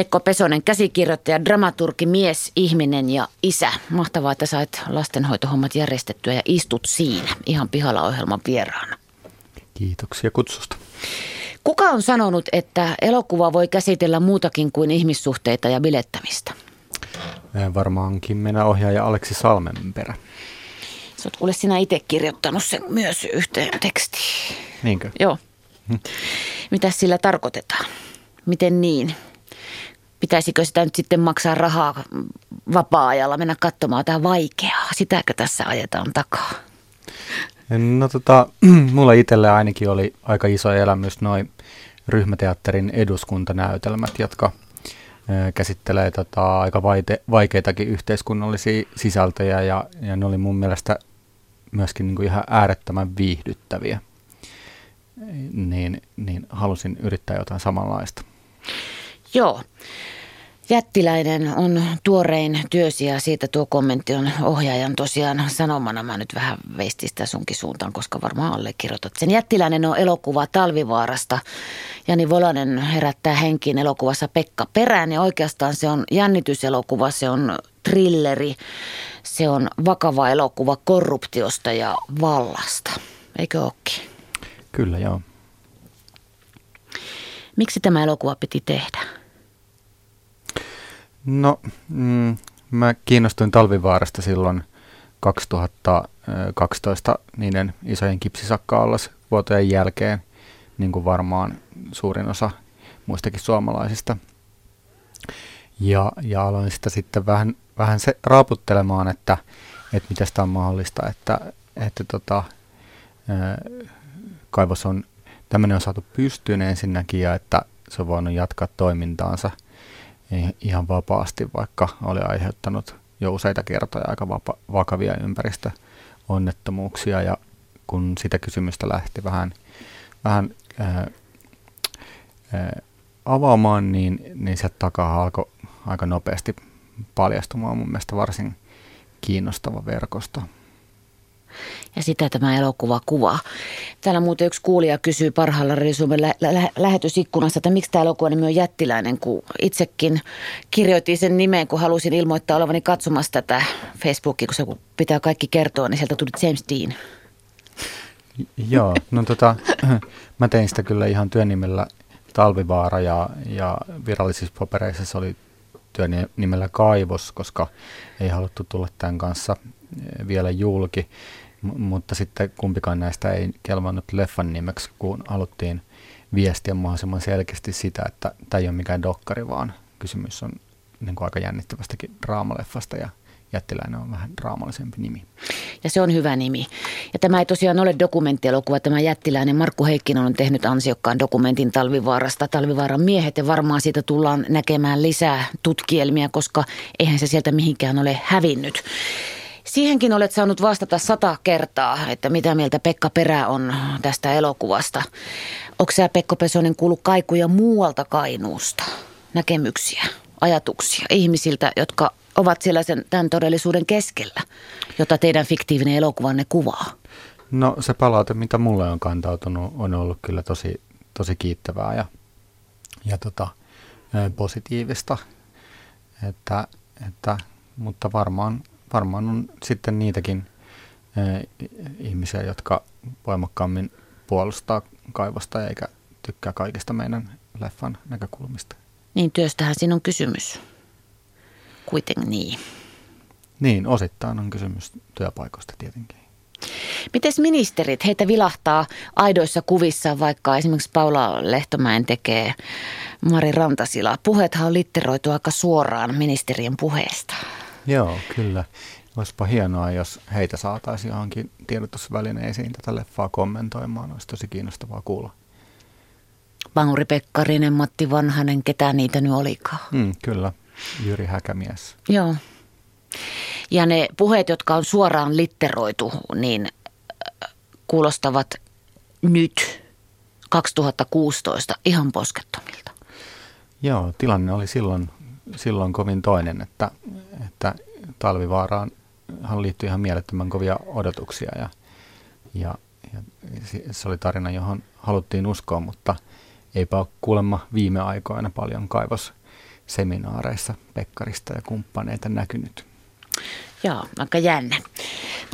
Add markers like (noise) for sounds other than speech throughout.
Pekko Pesonen, käsikirjoittaja, dramaturgi, mies, ihminen ja isä. Mahtavaa, että sait lastenhoitohommat järjestettyä ja istut siinä ihan pihalla ohjelman vieraana. Kiitoksia kutsusta. Kuka on sanonut, että elokuva voi käsitellä muutakin kuin ihmissuhteita ja bilettämistä? Varmaankin minä ohjaaja Aleksi Salmenperä. Sä oot kuule sinä itse kirjoittanut sen myös yhteen tekstiin. Niinkö? Joo. Hm. Mitä sillä tarkoitetaan? Miten niin? Pitäisikö sitä nyt sitten maksaa rahaa vapaa-ajalla, mennä katsomaan jotain vaikeaa? Sitäkö tässä ajetaan takaa? No tota, (clears throat) mulla itselle ainakin oli aika iso elämys noin ryhmäteatterin eduskuntanäytelmät, jotka käsittelee tota, aika vaite, vaikeitakin yhteiskunnallisia sisältöjä ja, ja ne oli mun mielestä myöskin niin kuin ihan äärettömän viihdyttäviä. Niin, niin halusin yrittää jotain samanlaista. Joo. Jättiläinen on tuorein työsi ja siitä tuo kommentti on ohjaajan tosiaan sanomana. Mä nyt vähän veistin sitä sunkin suuntaan, koska varmaan allekirjoitat sen. Jättiläinen on elokuva Talvivaarasta. Jani Volanen herättää henkiin elokuvassa Pekka Perään ja oikeastaan se on jännityselokuva, se on trilleri, se on vakava elokuva korruptiosta ja vallasta. Eikö ookin? Kyllä, joo. Miksi tämä elokuva piti tehdä? No, mm, mä kiinnostuin Talvivaarasta silloin 2012 niiden isojen kipsisakka vuotojen jälkeen, niin kuin varmaan suurin osa muistakin suomalaisista. Ja, ja aloin sitä sitten vähän, vähän se raaputtelemaan, että, että miten sitä on mahdollista, että, että tota, kaivos on, tämmöinen on saatu pystyyn ensinnäkin ja että se on voinut jatkaa toimintaansa – ihan vapaasti, vaikka oli aiheuttanut jo useita kertoja aika vapa- vakavia ympäristöonnettomuuksia. Ja kun sitä kysymystä lähti vähän, vähän ää, ää, avaamaan, niin, niin sieltä takaa alkoi aika nopeasti paljastumaan mun mielestä varsin kiinnostava verkosto ja sitä tämä elokuva kuvaa. Täällä muuten yksi kuulija kysyy parhaalla Risumen lä- lä- lähetysikkunassa, että miksi tämä elokuva nimi on jättiläinen, kun itsekin kirjoitin sen nimeen, kun halusin ilmoittaa olevani katsomassa tätä Facebookia, kun se pitää kaikki kertoa, niin sieltä tuli James Dean. Joo, no tota, (clears throat) mä tein sitä kyllä ihan työnimellä Talvivaara ja, ja virallisissa papereissa se oli työnimellä Kaivos, koska ei haluttu tulla tämän kanssa vielä julki. M- mutta sitten kumpikaan näistä ei kelvannut leffan nimeksi, kun haluttiin viestiä mahdollisimman selkeästi sitä, että tämä ei ole mikään dokkari, vaan kysymys on niin kuin aika jännittävästäkin draamaleffasta ja Jättiläinen on vähän draamallisempi nimi. Ja se on hyvä nimi. Ja tämä ei tosiaan ole dokumenttielokuva. Tämä Jättiläinen Markku Heikkinen on tehnyt ansiokkaan dokumentin Talvivaarasta. Talvivaaran miehet ja varmaan siitä tullaan näkemään lisää tutkielmia, koska eihän se sieltä mihinkään ole hävinnyt. Siihenkin olet saanut vastata sata kertaa, että mitä mieltä Pekka Perä on tästä elokuvasta. Onko sä Pekko Pesonen kuullut kaikuja muualta Kainuusta? Näkemyksiä, ajatuksia ihmisiltä, jotka ovat siellä sen, tämän todellisuuden keskellä, jota teidän fiktiivinen elokuvanne kuvaa? No se palaute, mitä mulle on kantautunut, on ollut kyllä tosi, tosi kiittävää ja, ja tota, positiivista. Että, että, mutta varmaan varmaan on sitten niitäkin eh, ihmisiä, jotka voimakkaammin puolustaa kaivosta eikä tykkää kaikista meidän leffan näkökulmista. Niin, työstähän siinä on kysymys. Kuitenkin niin. Niin, osittain on kysymys työpaikoista tietenkin. Miten ministerit, heitä vilahtaa aidoissa kuvissa, vaikka esimerkiksi Paula Lehtomäen tekee Mari Rantasila. Puheethan on litteroitu aika suoraan ministerien puheesta. Joo, kyllä. Olisipa hienoa, jos heitä saataisiin johonkin tiedotusvälineisiin tätä leffaa kommentoimaan. Olisi tosi kiinnostavaa kuulla. Pauri Pekkarinen, Matti Vanhanen, ketä niitä nyt olikaan. Mm, kyllä, Jyri Häkämies. Joo. Ja ne puheet, jotka on suoraan litteroitu, niin äh, kuulostavat nyt 2016 ihan poskettomilta. Joo, tilanne oli silloin silloin kovin toinen, että, että talvivaaraan liittyi ihan mielettömän kovia odotuksia ja, ja, ja se oli tarina, johon haluttiin uskoa, mutta eipä ole kuulemma viime aikoina paljon kaivos seminaareissa Pekkarista ja kumppaneita näkynyt. Joo, aika jännä.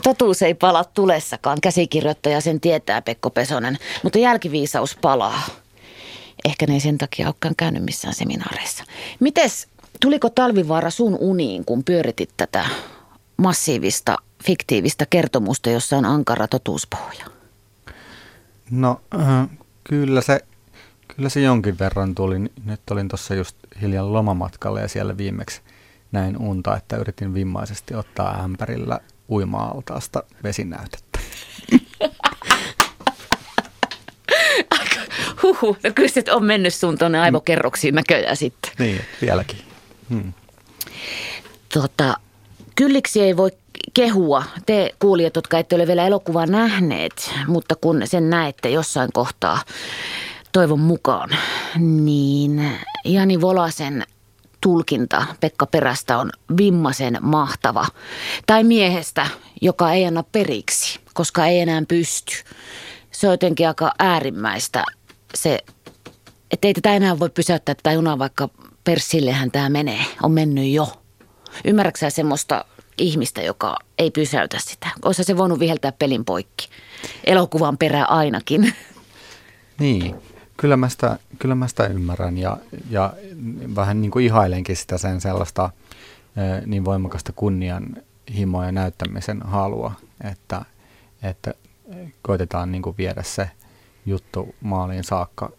Totuus ei pala tulessakaan, käsikirjoittaja sen tietää Pekko Pesonen, mutta jälkiviisaus palaa. Ehkä ne ei sen takia olekaan käynyt missään seminaareissa. Mites, tuliko talvivaara sun uniin, kun pyöritit tätä massiivista, fiktiivistä kertomusta, jossa on ankara totuuspohja? No äh, kyllä se, kyllä se jonkin verran tuli. Nyt olin tuossa just hiljan lomamatkalla ja siellä viimeksi näin unta, että yritin vimmaisesti ottaa ämpärillä uima-altaasta vesinäytettä. (laughs) Huhu, no kyllä on mennyt sun tuonne aivokerroksiin näköjään sitten. Niin, vieläkin. Tota, kylliksi ei voi kehua, te kuulijat, jotka ette ole vielä elokuvaa nähneet, mutta kun sen näette jossain kohtaa, toivon mukaan, niin Jani Volasen tulkinta Pekka Perästä on vimmasen mahtava. Tai miehestä, joka ei anna periksi, koska ei enää pysty. Se on jotenkin aika äärimmäistä se, että ei tätä enää voi pysäyttää tätä junaa, vaikka persillehän tämä menee, on mennyt jo. Ymmärrätkö semmoista ihmistä, joka ei pysäytä sitä? Osa se voinut viheltää pelin poikki. Elokuvan perä ainakin. (laughs) Niin, kyllä mä sitä, kyllä mä sitä ymmärrän ja, ja vähän niin kuin ihailenkin sitä sen sellaista niin voimakasta kunnianhimoa ja näyttämisen halua, että, että koitetaan niin kuin viedä se juttu maaliin saakka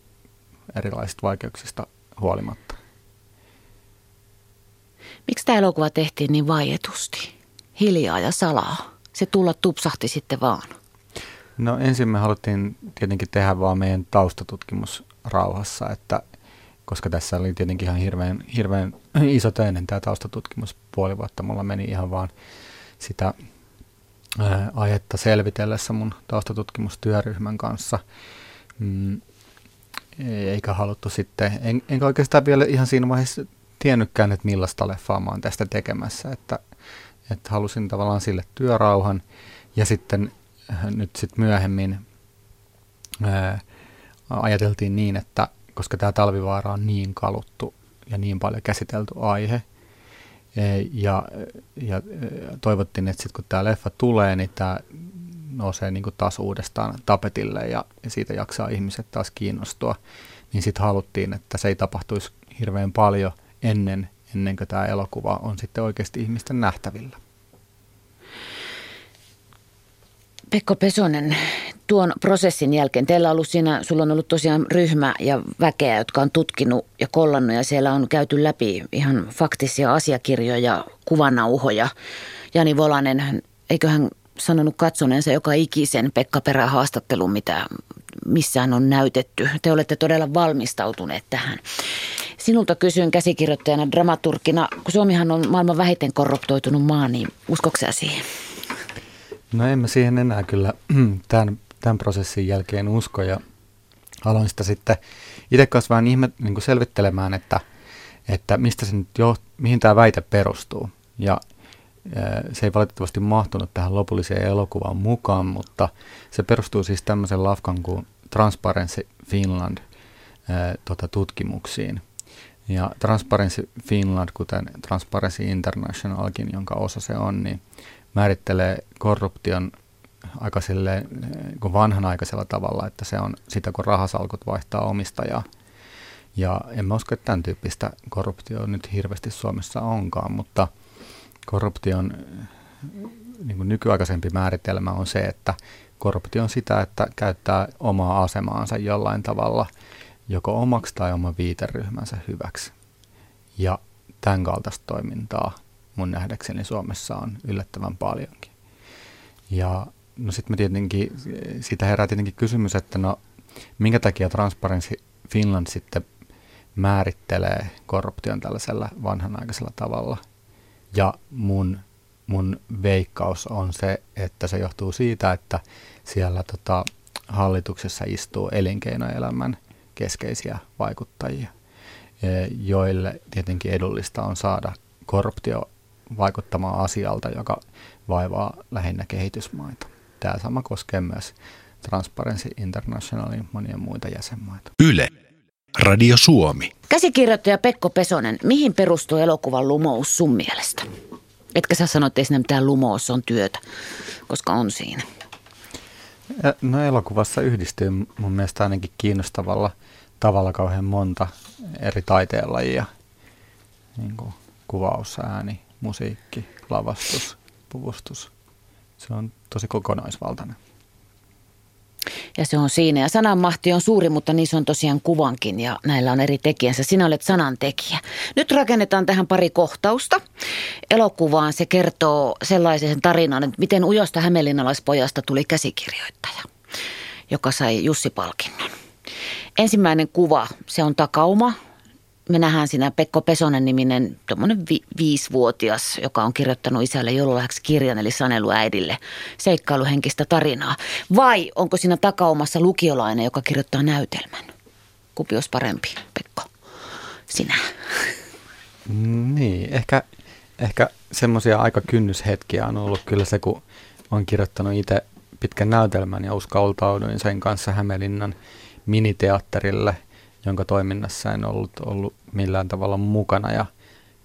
erilaisista vaikeuksista huolimatta. Miksi tämä elokuva tehtiin niin vaietusti, hiljaa ja salaa? Se tulla tupsahti sitten vaan. No ensin me haluttiin tietenkin tehdä vaan meidän taustatutkimus rauhassa, että koska tässä oli tietenkin ihan hirveän, hirveän (clears throat) iso töinen tämä taustatutkimus puoli vuotta. Mulla meni ihan vaan sitä ää, aihetta selvitellessä mun taustatutkimustyöryhmän kanssa. Mm, eikä haluttu sitten, en, enkä oikeastaan vielä ihan siinä vaiheessa tiennytkään, että millaista leffaa mä oon tästä tekemässä, että, että halusin tavallaan sille työrauhan. Ja sitten äh, nyt sitten myöhemmin ää, ajateltiin niin, että koska tämä talvivaara on niin kaluttu ja niin paljon käsitelty aihe, e, ja, ja toivottiin, että sitten kun tämä leffa tulee, niin tämä nousee niin taas uudestaan tapetille ja, ja siitä jaksaa ihmiset taas kiinnostua, niin sitten haluttiin, että se ei tapahtuisi hirveän paljon ennen, ennen kuin tämä elokuva on sitten oikeasti ihmisten nähtävillä. Pekko Pesonen, tuon prosessin jälkeen, teillä on ollut siinä, sulla on ollut tosiaan ryhmä ja väkeä, jotka on tutkinut ja kollannut ja siellä on käyty läpi ihan faktisia asiakirjoja, kuvanauhoja. Jani Volanen, eikö hän sanonut katsoneensa joka ikisen Pekka Perä haastattelun, mitä missään on näytetty. Te olette todella valmistautuneet tähän. Sinulta kysyn käsikirjoittajana, dramaturkina, kun Suomihan on maailman vähiten korruptoitunut maa, niin uskoksä siihen? No en mä siihen enää kyllä (clears throat) tämän, tämän prosessin jälkeen usko ja aloin sitä sitten itse kanssa vähän ihme, niin kuin selvittelemään, että, että mistä se nyt jo, mihin tämä väite perustuu. Ja se ei valitettavasti mahtunut tähän lopulliseen elokuvaan mukaan, mutta se perustuu siis tämmöisen lafkan kuin Transparency Finland tota, tutkimuksiin. Ja Transparency Finland, kuten Transparency Internationalkin, jonka osa se on, niin määrittelee korruption aika silleen, niin vanhanaikaisella tavalla, että se on sitä, kun rahasalkut vaihtaa omistajaa. Ja en mä usko, että tämän tyyppistä korruptio nyt hirveästi Suomessa onkaan, mutta korruption niin kuin nykyaikaisempi määritelmä on se, että korruptio on sitä, että käyttää omaa asemaansa jollain tavalla joko omaksi tai oman viiteryhmänsä hyväksi. Ja tämän kaltaista toimintaa mun nähdäkseni Suomessa on yllättävän paljonkin. Ja no sitten me tietenkin, siitä herää tietenkin kysymys, että no minkä takia Transparency Finland sitten määrittelee korruption tällaisella vanhanaikaisella tavalla. Ja mun, mun veikkaus on se, että se johtuu siitä, että siellä tota, hallituksessa istuu elinkeinoelämän keskeisiä vaikuttajia, e, joille tietenkin edullista on saada korruptio vaikuttamaan asialta, joka vaivaa lähinnä kehitysmaita. Tämä sama koskee myös Transparency Internationalin monia muita jäsenmaita. Yle. Radio Suomi. Käsikirjoittaja Pekko Pesonen, mihin perustuu elokuvan lumous sun mielestä? Etkä sä sano, että ei siinä mitään lumous on työtä, koska on siinä. No elokuvassa yhdistyy mun mielestä ainakin kiinnostavalla tavalla kauhean monta eri taiteenlajia. Niin kuin kuvaus, ääni, musiikki, lavastus, puvustus. Se on tosi kokonaisvaltainen. Ja se on siinä. Ja sananmahti on suuri, mutta niissä on tosiaan kuvankin ja näillä on eri tekijänsä. Sinä olet sanantekijä. Nyt rakennetaan tähän pari kohtausta. Elokuvaan se kertoo sellaisen tarinan, että miten ujosta hämeenlinnalaispojasta tuli käsikirjoittaja, joka sai Jussi-palkinnon. Ensimmäinen kuva, se on takauma, me nähdään siinä Pekko Pesonen niminen tuommoinen vi- viisivuotias, joka on kirjoittanut isälle joululahjaksi kirjan eli saneluäidille seikkailuhenkistä tarinaa. Vai onko siinä takaumassa lukiolainen, joka kirjoittaa näytelmän? Kumpi olisi parempi, Pekko? Sinä. Niin, ehkä, ehkä semmoisia aika kynnyshetkiä on ollut kyllä se, kun on kirjoittanut itse pitkän näytelmän ja uskaltauduin sen kanssa Hämeenlinnan miniteatterille – jonka toiminnassa en ollut, ollut millään tavalla mukana ja,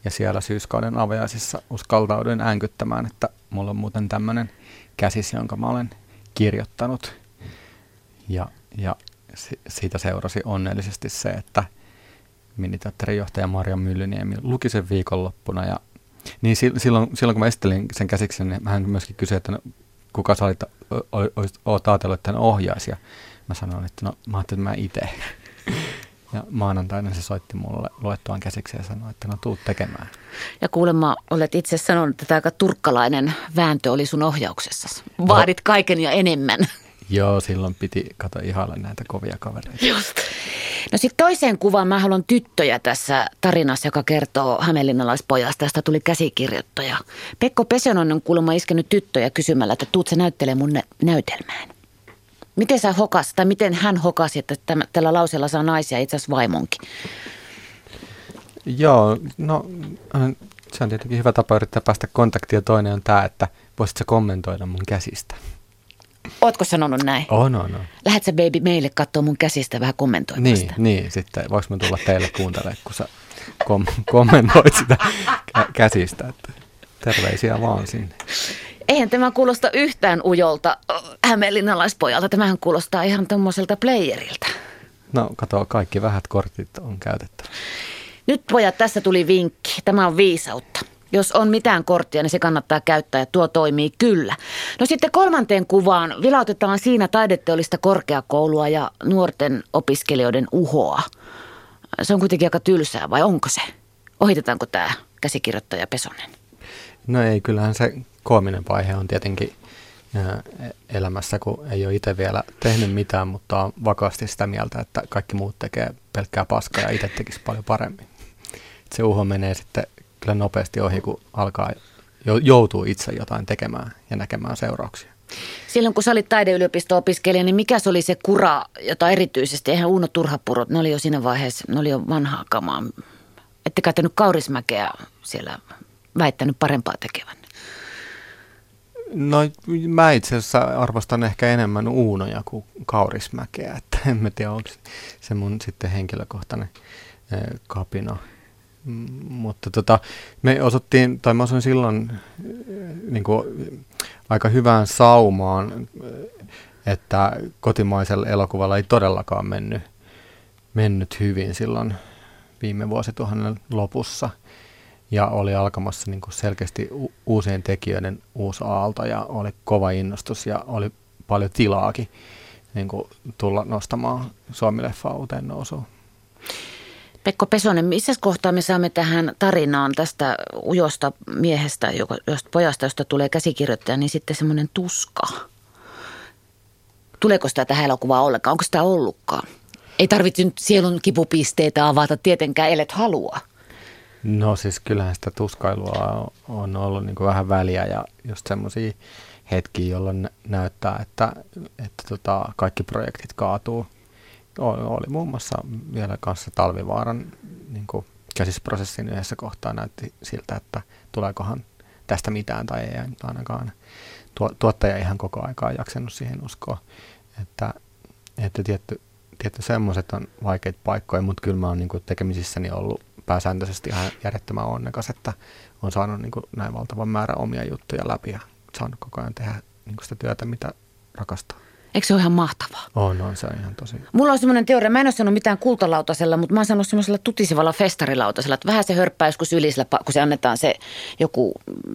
ja siellä syyskauden avajaisissa uskaltauduin äänkyttämään, että mulla on muuten tämmöinen käsis, jonka mä olen kirjoittanut. Ja, ja siitä seurasi onnellisesti se, että miniteatterin johtaja Marja Myllyniemi luki sen viikonloppuna ja niin silloin, silloin kun mä esittelin sen käsiksen, niin hän myöskin kysyi, että no, kuka sä olit, oot ajatellut, että hän ohjaisi. Ja mä sanoin, että no mä ajattelin, että mä itse. (laughs) Ja maanantaina se soitti mulle luettuaan käsiksi ja sanoi, että no tuu tekemään. Ja kuulemma olet itse sanonut, että aika turkkalainen vääntö oli sun ohjauksessa. Vaadit no. kaiken ja enemmän. (laughs) Joo, silloin piti kato ihailla näitä kovia kavereita. Just. No sitten toiseen kuvaan mä haluan tyttöjä tässä tarinassa, joka kertoo hämeenlinnalaispojasta, josta tuli käsikirjoittaja. Pekko Pesonen on kuulemma iskenyt tyttöjä kysymällä, että tuut se näyttelee mun näytelmään. Miten sä hokas, tai miten hän hokasi, että tämä, tällä lauseella saa naisia itse asiassa vaimonkin? Joo, no se on tietenkin hyvä tapa yrittää päästä kontaktiin. Toinen on tämä, että voisit sä kommentoida mun käsistä. Ootko sanonut näin? On, on, on. Lähet sä baby meille katsoa mun käsistä vähän kommentoimaan Niin, niin, sitten voiko mä tulla teille kuuntelemaan, kun sä kom- (laughs) kommentoit sitä kä- käsistä. Että terveisiä vaan sinne. Eihän tämä kuulosta yhtään ujolta hämeenlinnalaispojalta. Tämähän kuulostaa ihan tuommoiselta playerilta. No kato, kaikki vähät kortit on käytetty. Nyt pojat, tässä tuli vinkki. Tämä on viisautta. Jos on mitään korttia, niin se kannattaa käyttää ja tuo toimii kyllä. No sitten kolmanteen kuvaan vilautetaan siinä taideteollista korkeakoulua ja nuorten opiskelijoiden uhoa. Se on kuitenkin aika tylsää, vai onko se? Ohitetaanko tämä käsikirjoittaja Pesonen? No ei, kyllähän se koominen vaihe on tietenkin elämässä, kun ei ole itse vielä tehnyt mitään, mutta on vakaasti sitä mieltä, että kaikki muut tekee pelkkää paskaa ja itse tekisi paljon paremmin. Se uho menee sitten kyllä nopeasti ohi, kun alkaa joutuu itse jotain tekemään ja näkemään seurauksia. Silloin kun sä olit taideyliopisto-opiskelija, niin mikä se oli se kura, jota erityisesti, eihän Uuno Turhapurot, ne oli jo siinä vaiheessa, ne oli jo vanhaa kamaa. Ette käyttänyt Kaurismäkeä siellä väittänyt parempaa tekevän? No mä itse asiassa arvostan ehkä enemmän Uunoja kuin Kaurismäkeä, että en mä tiedä onko se mun sitten henkilökohtainen kapina. Mutta tota, me osuttiin, tai mä osuin silloin niin kuin, aika hyvään saumaan, että kotimaisella elokuvalla ei todellakaan mennyt, mennyt hyvin silloin viime vuosituhannen lopussa – ja oli alkamassa niin kuin selkeästi u- uusien tekijöiden uusi aalto ja oli kova innostus ja oli paljon tilaakin niin kuin tulla nostamaan Suomi-leffaa uuteen nousuun. Pekko Pesonen, missä kohtaa me saamme tähän tarinaan tästä ujosta miehestä, joka, josta pojasta, josta tulee käsikirjoittaja, niin sitten semmoinen tuska. Tuleeko sitä tähän elokuvaan ollenkaan? Onko sitä ollutkaan? Ei tarvitse nyt sielun kipupisteitä avata tietenkään, ellet halua. No siis kyllähän sitä tuskailua on ollut niin vähän väliä ja just semmoisia hetkiä, jolloin näyttää, että, että tota, kaikki projektit kaatuu. Oli muun muassa vielä kanssa Talvivaaran niin kuin käsisprosessin yhdessä kohtaa näytti siltä, että tuleekohan tästä mitään tai ei ainakaan. Tuottaja ihan koko aikaa jaksanut siihen uskoa, että, että tietty, tietty semmoiset on vaikeita paikkoja, mutta kyllä mä oon niin tekemisissäni ollut pääsääntöisesti ihan järjettömän onnekas, että on saanut niin kuin näin valtavan määrä omia juttuja läpi ja saanut koko ajan tehdä niin kuin sitä työtä, mitä rakastaa. Eikö se ole ihan mahtavaa? On, on se ihan tosi. Mulla on semmoinen teoria, mä en ole sanonut mitään kultalautasella, mutta mä oon sanonut semmoisella tutisevalla festarilautasella, että vähän se hörppää joskus ylisellä, kun se annetaan se joku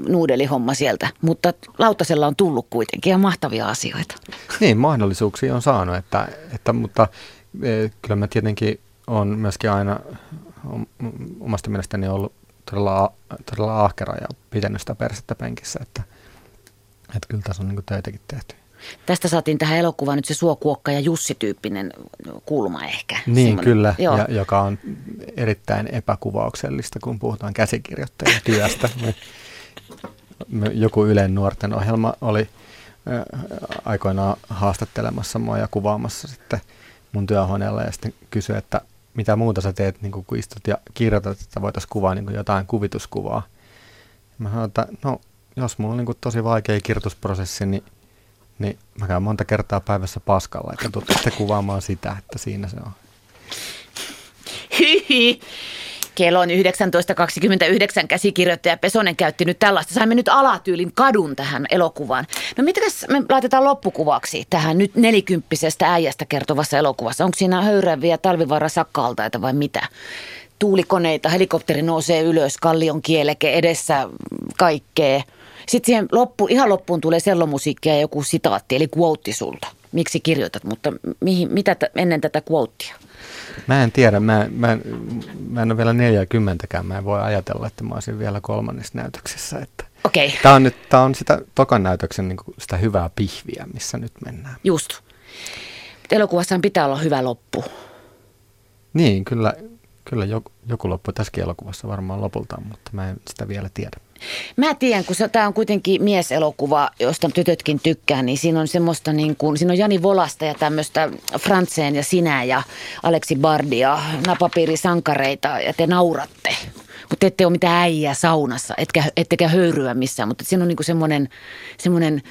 nuudelihomma sieltä. Mutta lautasella on tullut kuitenkin ihan mahtavia asioita. Niin, mahdollisuuksia on saanut, että, että, mutta e, kyllä mä tietenkin on myöskin aina omasta mielestäni ollut todella, todella ahkera ja pitänyt sitä persettä penkissä, että, että kyllä tässä on niin töitäkin tehty. Tästä saatiin tähän elokuvaan nyt se Suokuokka ja Jussi-tyyppinen kulma ehkä. Niin, Semmoinen, kyllä, ja, joka on erittäin epäkuvauksellista, kun puhutaan käsikirjoittajan (laughs) työstä. Me, me, joku Ylen nuorten ohjelma oli äh, aikoinaan haastattelemassa mua ja kuvaamassa sitten mun työhuoneella ja sitten kysyi, että mitä muuta sä teet, niin kun istut ja kirjoitat, että voitaisiin kuvaa niin jotain kuvituskuvaa. Mä sanoin, että no, jos mulla on niin tosi vaikea kirjoitusprosessi, niin niin mä käyn monta kertaa päivässä paskalla, että tuutte kuvaamaan sitä, että siinä se on. Hyhi. (laughs) Kello on 19.29 käsikirjoittaja Pesonen käytti nyt tällaista. Saimme nyt alatyylin kadun tähän elokuvaan. No mitäs me laitetaan loppukuvaksi tähän nyt nelikymppisestä äijästä kertovassa elokuvassa? Onko siinä höyräviä talvivaara sakkaaltaita vai mitä? Tuulikoneita, helikopteri nousee ylös, kallion kieleke edessä, kaikkea – sitten siihen loppu, ihan loppuun tulee sellomusiikkia ja joku sitaatti, eli quote sulta. Miksi kirjoitat, mutta mihin, mitä t- ennen tätä quotea? Mä en tiedä, mä, mä, mä en ole vielä 40 mä en voi ajatella, että mä olisin vielä kolmannessa näytöksessä. Että okay. Tämä on, nyt, tää on sitä tokan näytöksen niin sitä hyvää pihviä, missä nyt mennään. Just. Elokuvassa pitää olla hyvä loppu. Niin, kyllä, kyllä joku, joku loppu tässäkin elokuvassa varmaan lopulta, mutta mä en sitä vielä tiedä. Mä tiedän, kun tämä on kuitenkin mieselokuva, josta tytötkin tykkää, niin siinä on semmoista niin kuin, siinä on Jani Volasta ja tämmöistä Frantseen ja sinä ja Aleksi Bardia, napapiirisankareita ja te nauratte. Mutta ette ole mitään äijää saunassa, etkä, ettekä höyryä missään, mutta siinä on niin semmoinen, semmoinen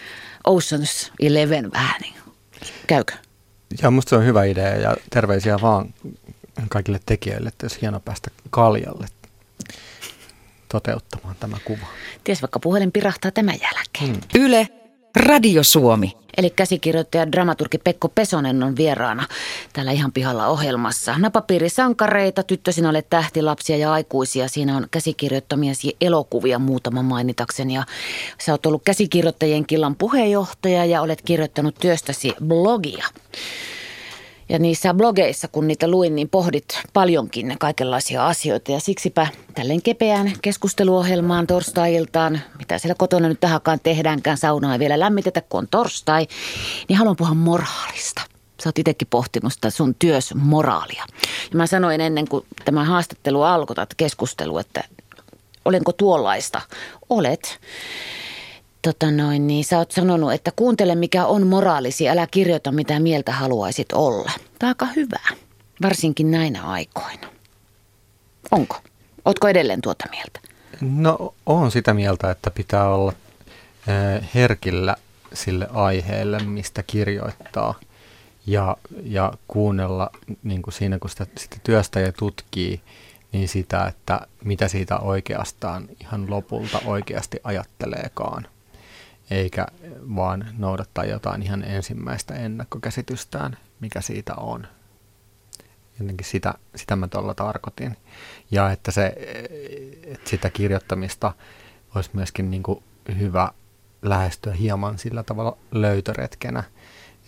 Ocean's Eleven vähän niin. Käykö? Joo, musta se on hyvä idea ja terveisiä vaan kaikille tekijöille, että olisi hieno päästä kaljalle toteuttamaan tämä kuva. Ties vaikka puhelin pirahtaa tämän jälkeen. Hmm. Yle, Radio Suomi. Eli käsikirjoittaja dramaturgi Pekko Pesonen on vieraana täällä ihan pihalla ohjelmassa. Napapiirisankareita, tyttösin olet tähtilapsia ja aikuisia. Siinä on käsikirjoittamiasi elokuvia muutama mainitakseni. Ja sä oot ollut käsikirjoittajien killan puheenjohtaja ja olet kirjoittanut työstäsi blogia. Ja niissä blogeissa, kun niitä luin, niin pohdit paljonkin kaikenlaisia asioita. Ja siksipä tälleen kepeään keskusteluohjelmaan torstai-iltaan, mitä siellä kotona nyt tähänkaan tehdäänkään, saunaa ei vielä lämmitetä, kun on torstai, niin haluan puhua moraalista. Sä oot itsekin pohtinut sitä sun työs moraalia. Ja mä sanoin ennen kuin tämä haastattelu alkoi, keskustelu, että olenko tuollaista? Olet tota noin, niin sä oot sanonut, että kuuntele mikä on moraalisi, älä kirjoita mitä mieltä haluaisit olla. Tämä on aika hyvä, varsinkin näinä aikoina. Onko? Ootko edelleen tuota mieltä? No on sitä mieltä, että pitää olla herkillä sille aiheelle, mistä kirjoittaa. Ja, ja kuunnella niin kuin siinä, kun sitä, sitä työstä ja tutkii, niin sitä, että mitä siitä oikeastaan ihan lopulta oikeasti ajatteleekaan eikä vaan noudattaa jotain ihan ensimmäistä ennakkokäsitystään, mikä siitä on. Jotenkin sitä, sitä mä tuolla tarkoitin. Ja että, se, että sitä kirjoittamista olisi myöskin niin kuin hyvä lähestyä hieman sillä tavalla löytöretkenä,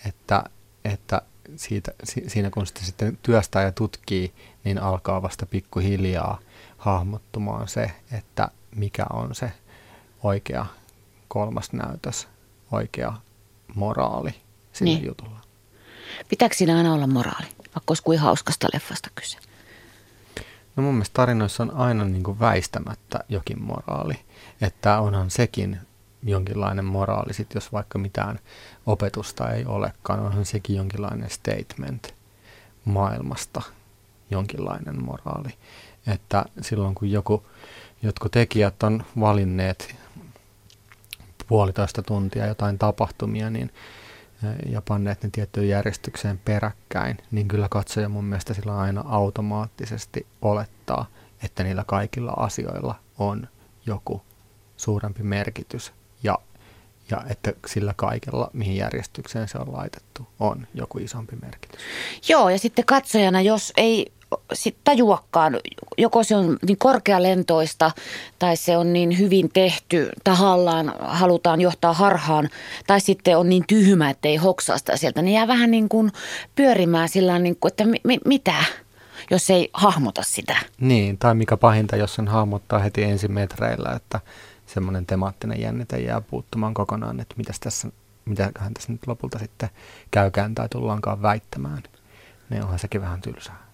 että, että siitä, siinä kun sitä sitten työstää ja tutkii, niin alkaa vasta pikkuhiljaa hahmottumaan se, että mikä on se oikea kolmas näytös, oikea moraali sillä niin. jutulla. Pitääkö siinä aina olla moraali, vaikka olisi kuin hauskasta leffasta kyse? No mun mielestä tarinoissa on aina niin kuin väistämättä jokin moraali. Että onhan sekin jonkinlainen moraali, sit jos vaikka mitään opetusta ei olekaan, onhan sekin jonkinlainen statement maailmasta, jonkinlainen moraali. Että silloin kun joku, jotkut tekijät on valinneet puolitoista tuntia jotain tapahtumia, niin ja panneet ne tiettyyn järjestykseen peräkkäin, niin kyllä katsoja mun mielestä sillä aina automaattisesti olettaa, että niillä kaikilla asioilla on joku suurempi merkitys ja, ja että sillä kaikella, mihin järjestykseen se on laitettu, on joku isompi merkitys. Joo, ja sitten katsojana, jos ei sit tajuakaan, joko se on niin korkealentoista tai se on niin hyvin tehty, tahallaan halutaan johtaa harhaan, tai sitten on niin tyhmä, että ei hoksaa sitä sieltä, niin jää vähän niin kuin pyörimään sillä niin kuin, että mi- mi- mitä, jos ei hahmota sitä. Niin, tai mikä pahinta, jos sen hahmottaa heti ensimetreillä, että semmoinen temaattinen jännite jää puuttumaan kokonaan, että mitäs tässä, mitäköhän tässä nyt lopulta sitten käykään tai tullaankaan väittämään. Niin onhan sekin vähän tylsää.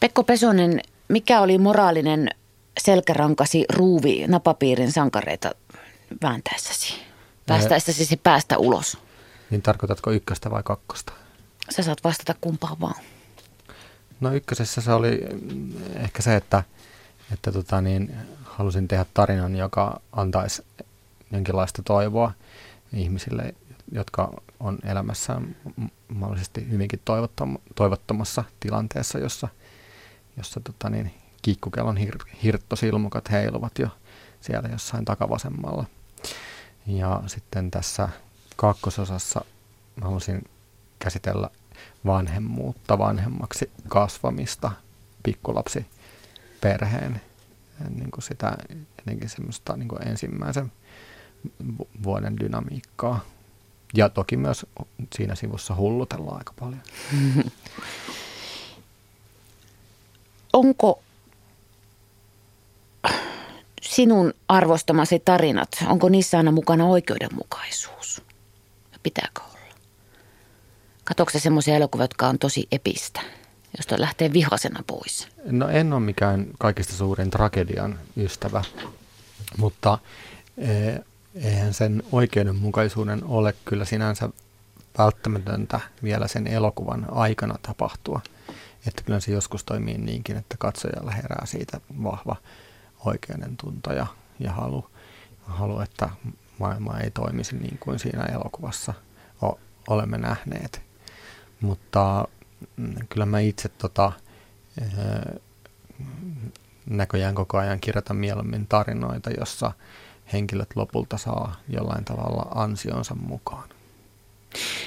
Pekko Pesonen, mikä oli moraalinen selkärankasi ruuvi napapiirin sankareita vääntäessäsi? Päästäessäsi se päästä ulos. Niin tarkoitatko ykköstä vai kakkosta? Sä saat vastata kumpaan vaan. No ykkösessä se oli mm, ehkä se, että, että tota niin, halusin tehdä tarinan, joka antaisi jonkinlaista toivoa ihmisille, jotka on elämässään mahdollisesti hyvinkin toivottomassa tilanteessa, jossa, jossa tota niin, kiikkukellon hir- hirttosilmukat heiluvat jo siellä jossain takavasemmalla. Ja sitten tässä kakkososassa mä halusin käsitellä vanhemmuutta, vanhemmaksi kasvamista, pikkulapsi perheen niin kuin sitä jotenkin semmoista niin kuin ensimmäisen vuoden dynamiikkaa. Ja toki myös siinä sivussa hullutellaan aika paljon. (laughs) Onko sinun arvostamasi tarinat, onko niissä aina mukana oikeudenmukaisuus? Pitääkö olla? Katokse se semmoisia elokuvia, jotka on tosi epistä, josta lähtee vihasena pois? No en ole mikään kaikista suurin tragedian ystävä, mutta eh, eihän sen oikeudenmukaisuuden ole kyllä sinänsä välttämätöntä vielä sen elokuvan aikana tapahtua. Että kyllä se joskus toimii niinkin, että katsojalla herää siitä vahva oikeuden tunto ja, ja halu, halu, että maailma ei toimisi niin kuin siinä elokuvassa o, olemme nähneet. Mutta mm, kyllä mä itse tota, näköjään koko ajan kirjoitan mieluummin tarinoita, jossa henkilöt lopulta saa jollain tavalla ansionsa mukaan.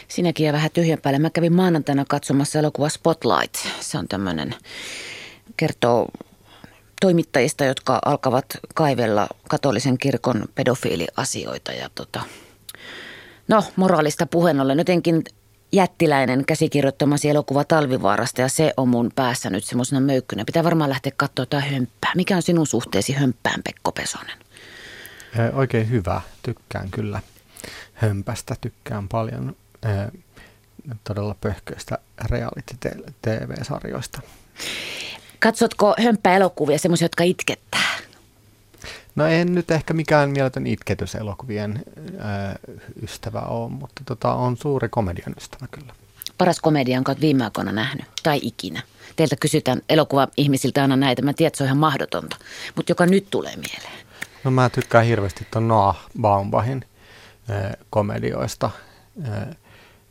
Sinäkin ja vähän tyhjän päälle. Mä kävin maanantaina katsomassa elokuva Spotlight. Se on tämmöinen, kertoo toimittajista, jotka alkavat kaivella katolisen kirkon pedofiiliasioita. Ja tota, no, moraalista puheen ollen jotenkin jättiläinen käsikirjoittamasi elokuva Talvivaarasta ja se on mun päässä nyt semmoisena möykkynä. Pitää varmaan lähteä katsoa jotain hömppää. Mikä on sinun suhteesi hömppään, Pekko Pesonen? Oikein hyvä, tykkään kyllä hömpästä, tykkään paljon todella pöhköistä reality-tv-sarjoista. Katsotko hömppä-elokuvia, semmoisia, jotka itkettää? No en nyt ehkä mikään mieletön itketyselokuvien ystävä ole, mutta tota, on suuri komedian ystävä kyllä. Paras komedia, jonka olet viime aikoina nähnyt, tai ikinä? Teiltä kysytään elokuva-ihmisiltä aina näitä, mä tiedän, että se on ihan mahdotonta, mutta joka nyt tulee mieleen. No mä tykkään hirveästi tuon Noah Baumbachin äh, komedioista.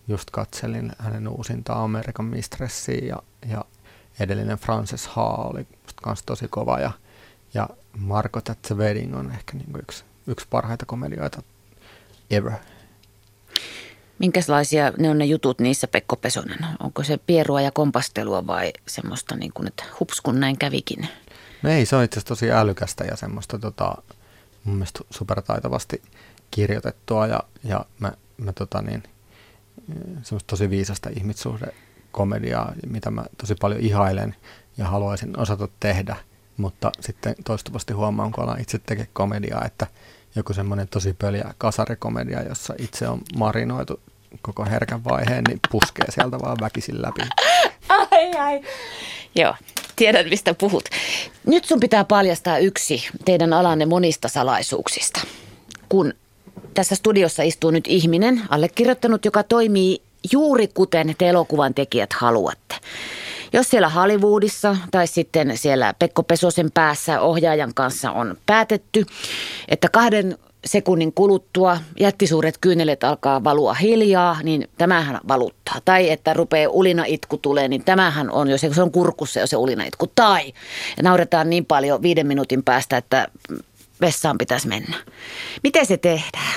Just katselin hänen uusinta Amerikan Mistressiä ja, ja edellinen Frances Ha oli musta tosi kova ja, ja Marco at the Wedding on ehkä niinku yksi, yksi parhaita komedioita ever. Minkälaisia ne on ne jutut niissä, Pekko Pesonen? Onko se pierua ja kompastelua vai semmoista, niin kuin, että hups kun näin kävikin? No ei, se on itse asiassa tosi älykästä ja semmoista tota, mun mielestä supertaitavasti kirjoitettua ja, ja mä, mä tota niin, semmoista tosi viisasta ihmissuhdekomediaa, mitä mä tosi paljon ihailen ja haluaisin osata tehdä, mutta sitten toistuvasti huomaan, kun alan itse tekee komediaa, että joku semmoinen tosi pöliä kasarikomedia, jossa itse on marinoitu koko herkän vaiheen, niin puskee sieltä vaan väkisin läpi. (laughs) Ai ai. Joo, tiedän mistä puhut. Nyt sun pitää paljastaa yksi teidän alanne monista salaisuuksista. Kun tässä studiossa istuu nyt ihminen, allekirjoittanut, joka toimii juuri kuten te elokuvan tekijät haluatte. Jos siellä Hollywoodissa tai sitten siellä Pekko Pesosen päässä ohjaajan kanssa on päätetty, että kahden sekunnin kuluttua jättisuuret kyynelet alkaa valua hiljaa, niin tämähän valuttaa. Tai että rupeaa ulina itku tulee, niin tämähän on jo se, on kurkussa jo se ulina itku. Tai nauretaan niin paljon viiden minuutin päästä, että vessaan pitäisi mennä. Miten se tehdään?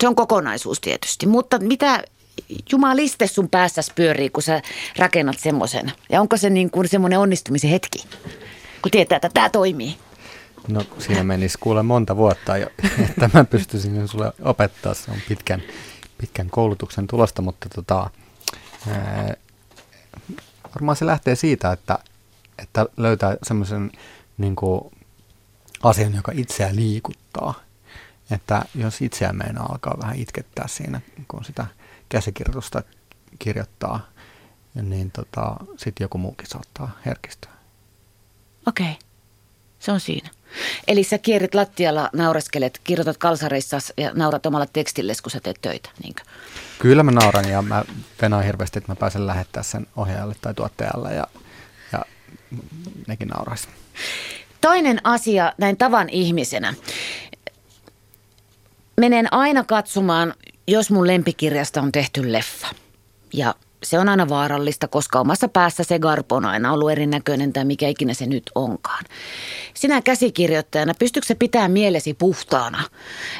Se on kokonaisuus tietysti, mutta mitä jumaliste sun päässäsi pyörii, kun sä rakennat semmoisen? Ja onko se niin kuin semmoinen onnistumisen hetki, kun tietää, että tämä toimii? No siinä menisi kuule monta vuotta jo, että mä pystyisin sulle opettaa. Se on pitkän, pitkän koulutuksen tulosta, mutta tota, ää, varmaan se lähtee siitä, että, että löytää semmoisen niin asian, joka itseä liikuttaa. Että jos itseä meinaa alkaa vähän itkettää siinä, kun sitä käsikirjoitusta kirjoittaa, niin tota, sitten joku muukin saattaa herkistyä. Okei, okay. se on siinä. Eli sä kierrit lattialla, naureskelet, kirjoitat kalsareissa ja naurat omalla tekstille, kun sä teet töitä, niinkö? Kyllä mä nauran ja mä venaan hirveästi, että mä pääsen lähettää sen ohjaajalle tai tuottajalle ja, ja nekin nauraisi. Toinen asia näin tavan ihmisenä. Menen aina katsomaan, jos mun lempikirjasta on tehty leffa. Ja se on aina vaarallista, koska omassa päässä se garpo on aina ollut erinäköinen tai mikä ikinä se nyt onkaan. Sinä käsikirjoittajana, pystytkö se pitää mielesi puhtaana,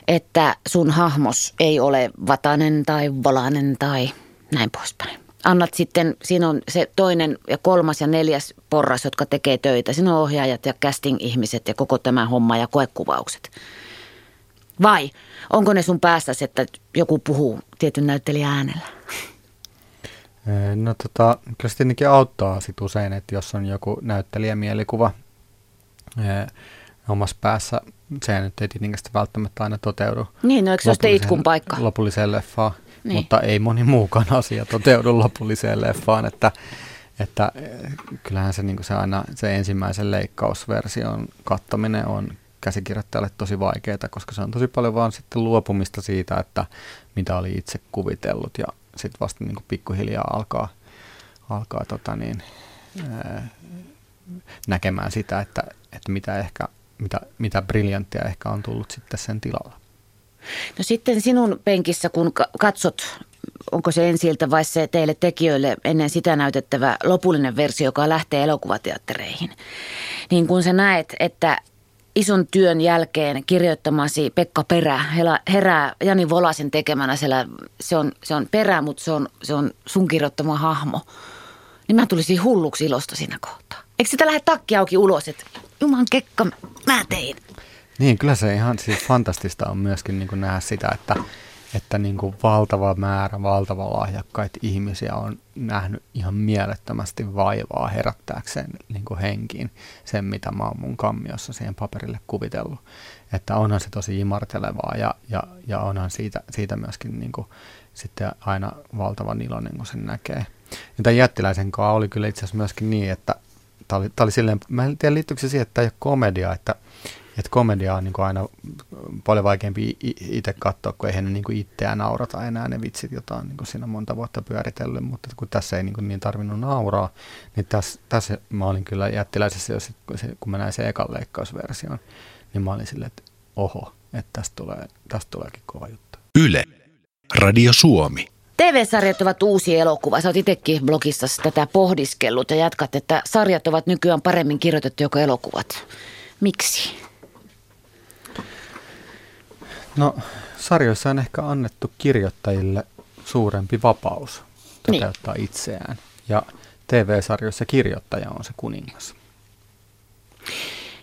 että sun hahmos ei ole vatanen tai valanen tai näin poispäin? Annat sitten, siinä on se toinen ja kolmas ja neljäs porras, jotka tekee töitä. Siinä on ohjaajat ja casting-ihmiset ja koko tämä homma ja koekuvaukset. Vai onko ne sun päässäsi, että joku puhuu tietyn näyttelijän äänellä? No tota, kyllä se tietenkin auttaa sit usein, että jos on joku näyttelijämielikuva ee, omassa päässä, se nyt ei tietenkään välttämättä aina toteudu. Niin, no eikö se ole itkun paikka? Lopulliseen leffaan, niin. mutta ei moni muukaan (laughs) asia toteudu lopulliseen leffaan, että, että kyllähän se, niin se aina se ensimmäisen leikkausversion kattaminen on käsikirjoittajalle tosi vaikeaa, koska se on tosi paljon vaan sitten luopumista siitä, että mitä oli itse kuvitellut ja sitten vasta niin pikkuhiljaa alkaa, alkaa tota niin, ää, näkemään sitä, että, että mitä, ehkä, mitä, mitä briljanttia ehkä on tullut sitten sen tilalla. No sitten sinun penkissä, kun katsot, onko se ensiltä vai se teille tekijöille ennen sitä näytettävä lopullinen versio, joka lähtee elokuvateattereihin, niin kun sä näet, että ison työn jälkeen kirjoittamasi Pekka Perä herää Jani Volasen tekemänä siellä, se on, se on perä, mutta se on, se on sun kirjoittama hahmo. Niin mä tulisin hulluksi ilosta siinä kohtaa. Eikö sitä lähde takki auki ulos, että juman kekka, mä tein. Niin, kyllä se ihan siis fantastista on myöskin niin nähdä sitä, että että niin kuin valtava määrä, valtava lahjakkaita ihmisiä on nähnyt ihan mielettömästi vaivaa herättääkseen niin kuin henkiin sen, mitä mä oon mun kammiossa siihen paperille kuvitellut. Että onhan se tosi imartelevaa ja, ja, ja onhan siitä, siitä myöskin niin kuin sitten aina valtavan iloinen, kun sen näkee. Ja tämän jättiläisen kanssa oli kyllä itse asiassa myöskin niin, että tämä oli, oli silleen, mä en tiedä liittyykö se siihen, että tämä ei ole komedia, että – että komedia on niin kuin aina paljon vaikeampi itse katsoa, kun eihän ne niin kuin itseään naurata enää ne vitsit, joita on niin kuin siinä monta vuotta pyöritellyt, mutta kun tässä ei niin, kuin niin tarvinnut nauraa, niin tässä, tässä mä olin kyllä jättiläisessä, jos, kun mä näin sen ekan leikkausversion, niin mä olin silleen, että oho, että tästä, tulee, tästä tuleekin kova juttu. Yle, Radio Suomi. TV-sarjat ovat uusi elokuva. Sä oot itsekin blogissa tätä pohdiskellut ja jatkat, että sarjat ovat nykyään paremmin kirjoitettu joko elokuvat. Miksi? No sarjoissa on ehkä annettu kirjoittajille suurempi vapaus toteuttaa niin. itseään. Ja TV-sarjoissa kirjoittaja on se kuningas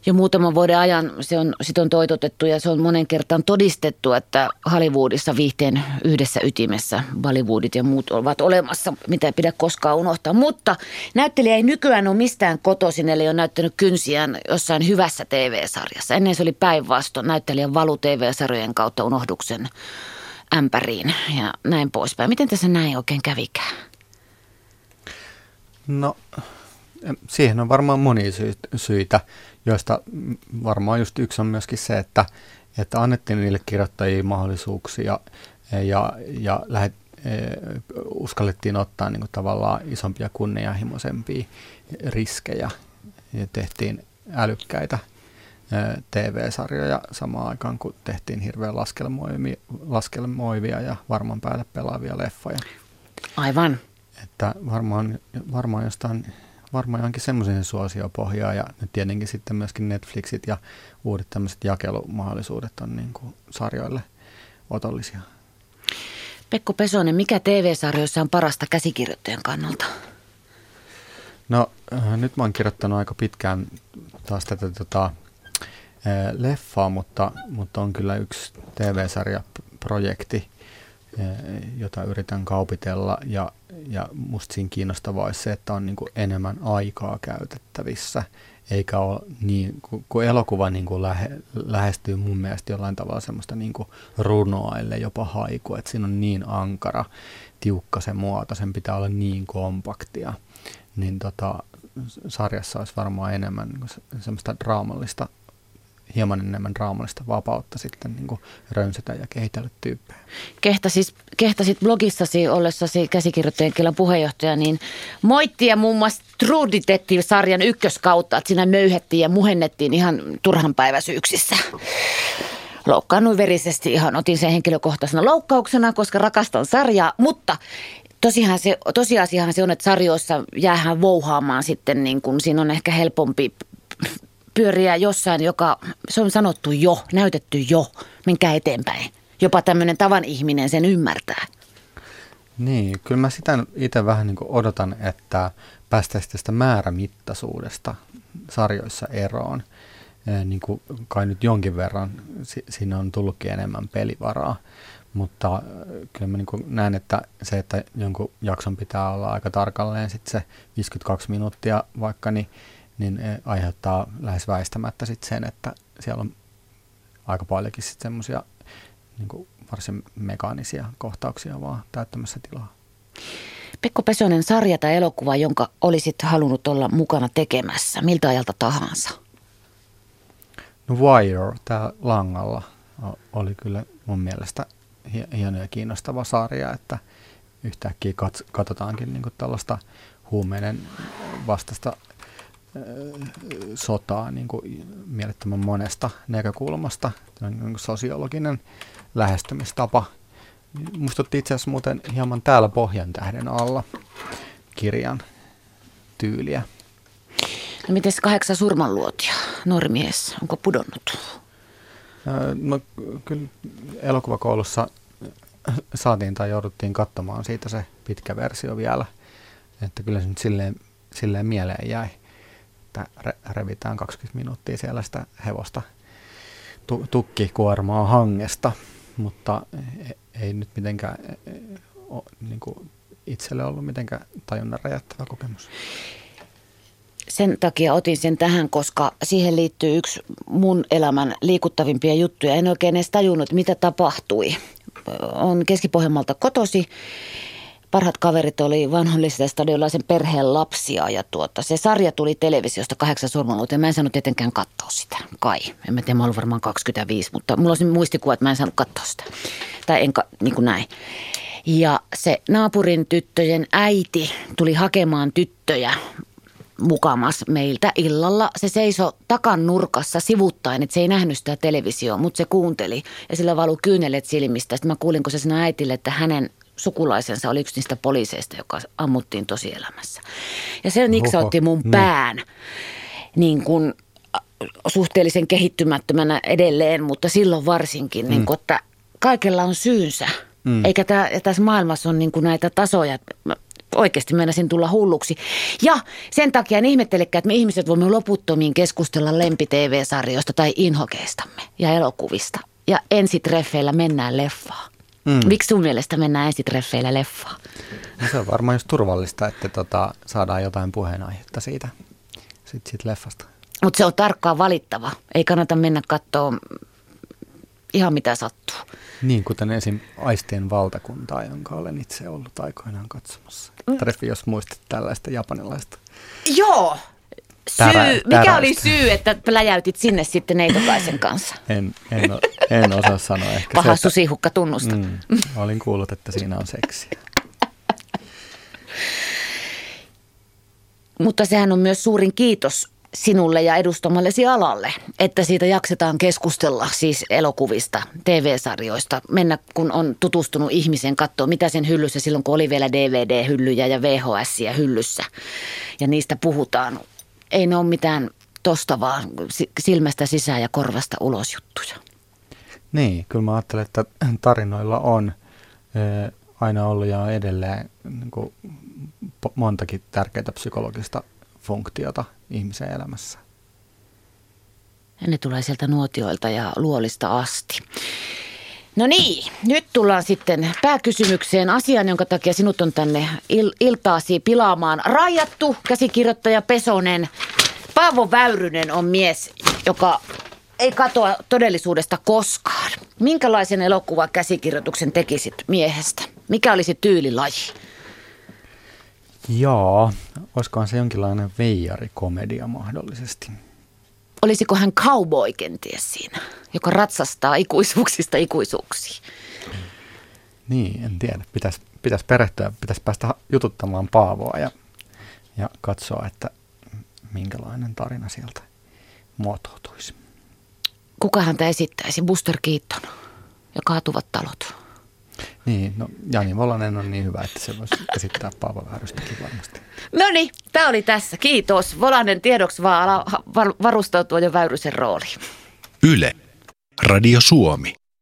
jo muutaman vuoden ajan se on, sit on toitotettu ja se on monen kertaan todistettu, että Hollywoodissa viihteen yhdessä ytimessä Bollywoodit ja muut ovat olemassa, mitä ei pidä koskaan unohtaa. Mutta näyttelijä ei nykyään ole mistään kotoisin, eli on näyttänyt kynsiään jossain hyvässä TV-sarjassa. Ennen se oli päinvastoin näyttelijän valu TV-sarjojen kautta unohduksen ämpäriin ja näin poispäin. Miten tässä näin oikein kävikään? No, siihen on varmaan monia syitä joista varmaan just yksi on myöskin se, että, että annettiin niille kirjoittajille mahdollisuuksia ja, ja lähet, e, uskallettiin ottaa niin kuin tavallaan isompia kunnianhimoisempia riskejä ja tehtiin älykkäitä TV-sarjoja samaan aikaan, kun tehtiin hirveän laskelmoivia ja varmaan päälle pelaavia leffoja. Aivan. Että varmaan, varmaan jostain varmaan johonkin semmoisen suosiopohjaa ja nyt tietenkin sitten myöskin Netflixit ja uudet tämmöiset jakelumahdollisuudet on niin kuin sarjoille otollisia. Pekko Pesonen, mikä TV-sarjoissa on parasta käsikirjoittajan kannalta? No äh, nyt mä oon kirjoittanut aika pitkään taas tätä tota, äh, leffaa, mutta, mutta on kyllä yksi TV-sarjaprojekti, jota yritän kaupitella ja, ja musta siinä kiinnostavaa olisi se, että on niin kuin enemmän aikaa käytettävissä, eikä ole niin, kun, elokuva niin kuin lähe, lähestyy mun mielestä jollain tavalla semmoista niin kuin runoaille jopa haiku, että siinä on niin ankara, tiukka se muoto, sen pitää olla niin kompaktia, niin tota, sarjassa olisi varmaan enemmän niin semmoista draamallista, hieman enemmän draamallista vapautta sitten niin kuin rönsytä ja kehitellä tyyppejä. Kehtasit, kehtasit blogissasi ollessasi käsikirjoittajien kyllä puheenjohtaja, niin moittia muun muassa True Detective-sarjan ykköskautta, että siinä möyhettiin ja muhennettiin ihan turhanpäiväisyyksissä loukkaannuin verisesti ihan, otin sen henkilökohtaisena loukkauksena, koska rakastan sarjaa, mutta Tosiaan se, tosiasiahan se on, että sarjoissa jäähän vouhaamaan sitten, niin kun siinä on ehkä helpompi pyöriä jossain, joka, se on sanottu jo, näytetty jo, minkä eteenpäin. Jopa tämmöinen tavan ihminen sen ymmärtää. Niin, kyllä mä sitä itse vähän niin odotan, että päästäisiin tästä määrämittaisuudesta sarjoissa eroon. Niin kuin kai nyt jonkin verran siinä on tullutkin enemmän pelivaraa. Mutta kyllä mä niin näen, että se, että jonkun jakson pitää olla aika tarkalleen sit se 52 minuuttia vaikka, niin, niin aiheuttaa lähes väistämättä sit sen, että siellä on aika paljonkin sitten semmoisia niin varsin mekaanisia kohtauksia vaan täyttämässä tilaa. Pekko Pesonen, sarja tai elokuva, jonka olisit halunnut olla mukana tekemässä, miltä ajalta tahansa? No Wire, tämä Langalla, oli kyllä mun mielestä hieno ja kiinnostava sarja, että yhtäkkiä kat- katsotaankin niin tällaista huumeiden vastaista sotaa niin kuin mielettömän monesta näkökulmasta. Niin sosiologinen lähestymistapa. Muistutti itse asiassa muuten hieman täällä Pohjan tähden alla kirjan tyyliä. No miten kahdeksan surmanluotia, normies, onko pudonnut? No kyllä elokuvakoulussa saatiin tai jouduttiin katsomaan siitä se pitkä versio vielä. Että kyllä se nyt silleen, silleen mieleen jäi, että re- revitään 20 minuuttia siellä sitä hevosta tu- tukkikuormaa hangesta, mutta ei, ei nyt mitenkään e, e, niin kuin itselle ollut mitenkään tajunnan räjättävä kokemus sen takia otin sen tähän, koska siihen liittyy yksi mun elämän liikuttavimpia juttuja. En oikein edes tajunnut, mitä tapahtui. On Keski-Pohjanmaalta kotosi. Parhaat kaverit oli vanhollisesta stadiolaisen perheen lapsia ja tuota, se sarja tuli televisiosta kahdeksan surmaluuta ja mä en saanut tietenkään katsoa sitä. Kai. En mä tiedä, mä ollut varmaan 25, mutta mulla olisi muistikuva, että mä en saanut katsoa sitä. Tai en, niin kuin näin. Ja se naapurin tyttöjen äiti tuli hakemaan tyttöjä mukamas meiltä illalla. Se seiso takan nurkassa sivuttaen, että se ei nähnyt sitä televisioa, mutta se kuunteli ja sillä valu kyynelet silmistä. Sitten mä kuulin, kun se sanoi äitille, että hänen sukulaisensa oli yksi niistä poliiseista, joka ammuttiin tosielämässä. Ja se niksautti mun Oho, pään niin kuin suhteellisen kehittymättömänä edelleen, mutta silloin varsinkin, mm. niin kuin, että kaikella on syynsä. Mm. Eikä tää, tässä maailmassa ole niin kuin näitä tasoja oikeasti meinasin tulla hulluksi. Ja sen takia en ihmettelekään, että me ihmiset voimme loputtomiin keskustella lempi-tv-sarjoista tai inhokeistamme ja elokuvista. Ja ensitreffeillä mennään leffaan. Mm. Miksi sun mielestä mennään ensitreffeillä leffaan? No se on varmaan just turvallista, että tota, saadaan jotain puheenaihetta siitä sit, sit leffasta. Mutta se on tarkkaan valittava. Ei kannata mennä katsoa ihan mitä sattuu. Niin, kuten esim. Aistien valtakuntaa, jonka olen itse ollut aikoinaan katsomassa. Mm. Treffi, jos muistat tällaista japanilaista. Joo, syy, Tärä, mikä oli syy, että pläjäytit sinne sitten Neitokaisen kanssa? En, en, en osaa sanoa. Ehkä Paha se, susihukka tunnusta. Mm, olin kuullut, että siinä on seksiä. (laughs) Mutta sehän on myös suurin kiitos sinulle ja edustamallesi alalle, että siitä jaksetaan keskustella siis elokuvista, TV-sarjoista, mennä kun on tutustunut ihmisen katsoa, mitä sen hyllyssä silloin, kun oli vielä DVD-hyllyjä ja VHS hyllyssä ja niistä puhutaan. Ei ne ole mitään tosta vaan silmästä sisään ja korvasta ulos juttuja. Niin, kyllä mä ajattelen, että tarinoilla on aina ollut ja edelleen niin kuin montakin tärkeää psykologista funktiota ihmisen elämässä. Ja ne tulee sieltä nuotioilta ja luolista asti. No niin, nyt tullaan sitten pääkysymykseen asiaan, jonka takia sinut on tänne il- iltaasi pilaamaan rajattu. Käsikirjoittaja Pesonen. Paavo Väyrynen on mies, joka ei katoa todellisuudesta koskaan. Minkälaisen käsikirjoituksen tekisit miehestä? Mikä olisi tyylilaji? Joo, olisikohan se jonkinlainen veijarikomedia mahdollisesti. Olisiko hän cowboy kenties siinä, joka ratsastaa ikuisuuksista ikuisuuksiin? Niin, en tiedä. Pitäisi pitäis perehtyä, pitäisi päästä jututtamaan Paavoa ja, ja katsoa, että minkälainen tarina sieltä muotoutuisi. Kuka häntä esittäisi? Buster Keaton ja kaatuvat talot. Niin, no Jani Volanen on niin hyvä, että se voisi esittää Paavo Väyrystäkin varmasti. No niin, tämä oli tässä. Kiitos. Volanen tiedoksi vaan ala varustautua jo Väyrysen rooliin. Yle. Radio Suomi.